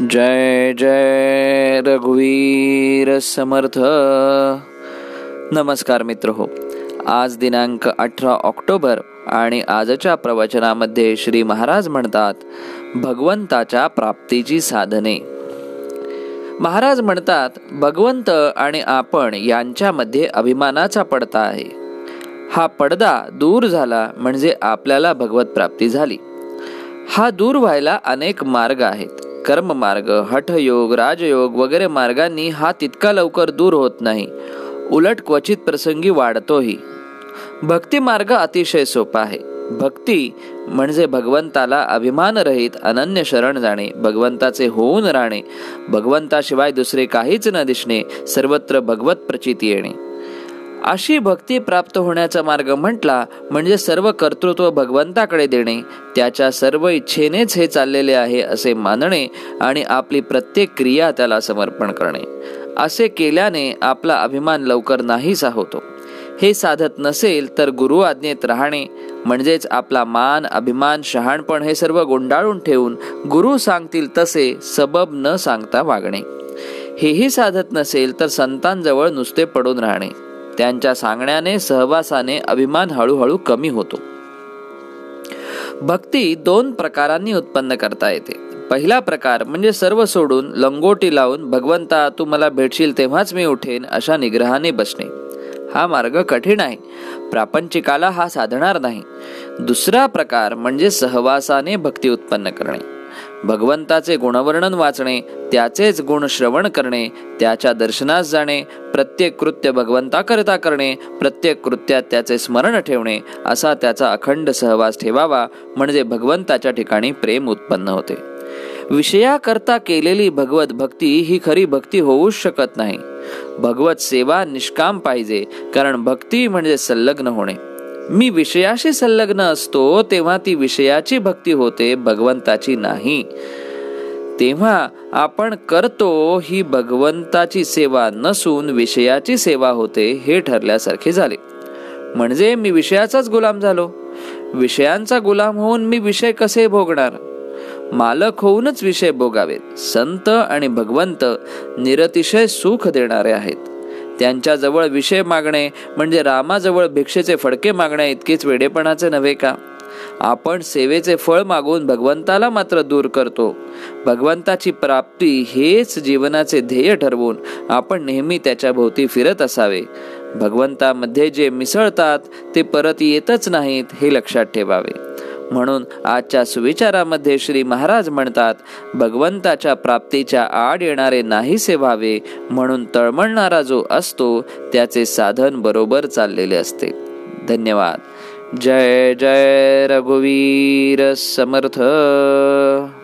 जय जय रघुवीर समर्थ। नमस्कार मित्र हो आज दिनांक अठरा ऑक्टोबर आणि आजच्या प्रवचनामध्ये श्री महाराज म्हणतात भगवंताच्या प्राप्तीची साधने. महाराज म्हणतात भगवंत आणि आपण यांच्यामध्ये अभिमानाचा पडदा आहे. हा पडदा दूर झाला म्हणजे आपल्याला भगवत प्राप्ती झाली. हा दूर व्हायला अनेक मार्ग आहेत. कर्ममार्ग हठयोग राजयोग वगैरे मार्गांनी हा तितका लवकर दूर होत नाही. उलट क्वचित प्रसंगी वाढतोही. भक्ती मार्ग अतिशय सोपा आहे. भक्ती म्हणजे भगवंताला अभिमान रहित अनन्य शरण जाणे भगवंताचे होऊन राहणे भगवंताशिवाय दुसरे काहीच न दिसणे सर्वत्र भगवत प्रचिती येणे. अशी भक्ती प्राप्त होण्याचा मार्ग म्हटला म्हणजे सर्व कर्तृत्व भगवंताकडे देणे. त्याच्या सर्व इच्छेनेच हे चाललेले आहे असे मानणे आणि आपली प्रत्येक क्रिया त्याला समर्पण करणे. असे केल्याने आपला अभिमान लवकर नाहीसा होतो. हे साधत नसेल तर गुरु आज्ञेत राहणे म्हणजेच आपला मान अभिमान शहाणपण हे सर्व गुंडाळून ठेवून गुरु सांगतील तसे सबब न सांगता वागणे. हेही साधत नसेल तर संतांजवळ नुसते पडून राहणे. त्यांच्या सांगण्याने सहवासाने अभिमान हळूहळू कमी होतो. भक्ती दोन प्रकारांनी उत्पन्न करता येते. पहिला प्रकार म्हणजे सर्व सोडून लंगोटी लावून भगवंता तू मला भेटशील तेव्हाच मी उठेन अशा निग्रहाने बसणे. हा मार्ग कठीण आहे. प्रापंचिकाला हा साधणार नाही. दुसरा प्रकार म्हणजे सहवासाने भक्ती उत्पन्न करणे. भगवंताचे गुणवर्णन वाचणे त्याचेच गुण श्रवण करणे त्याच्या दर्शनास जाणे प्रत्येक कृत्य भगवंताकरिता करणे प्रत्येक कृत्यात त्याचे स्मरण ठेवणे असा त्याचा अखंड सहवास ठेवावा म्हणजे भगवंताच्या ठिकाणी प्रेम उत्पन्न होते. विषयाकरता केलेली भगवत भक्ती ही खरी भक्ती होऊच शकत नाही. भगवत सेवा निष्काम पाहिजे कारण भक्ती म्हणजे संलग्न होणे. मी विषयाशी संलग्न असतो तेव्हा ती विषयाची भक्ती होते भगवंताची नाही. तेव्हा आपण करतो ही भगवंताची सेवा नसून विषयाची सेवा होते हे ठरल्यासारखे झाले. म्हणजे मी विषयाचाच गुलाम झालो. विषयांचा गुलाम होऊन मी विषय कसे भोगणार? मालक होऊनच विषय भोगावेत. संत आणि भगवंत निरतिशय सुख देणारे आहेत. त्यांच्याजवळ विषय मागणे म्हणजे रामाजवळ भिक्षेचे फडके मागण्या इतकेच वेडेपणाचे नव्हे का? आपण सेवेचे फळ मागून भगवंताला मात्र दूर करतो. भगवंताची प्राप्ती हेच जीवनाचे ध्येय ठरवून आपण नेहमी त्याच्या भोवती फिरत असावे. भगवंतामध्ये जे मिसळतात ते परत येतच नाहीत हे लक्षात ठेवावे. म्हणून आजच्या सुविचारामध्ये श्री महाराज म्हणतात भगवंताच्या प्राप्तीच्या आड येणारे नाहीसे व्हावे म्हणून तळमळणारा जो असतो त्याचे साधन बरोबर चाललेले असते. धन्यवाद. जय जय रघुवीर समर्थ.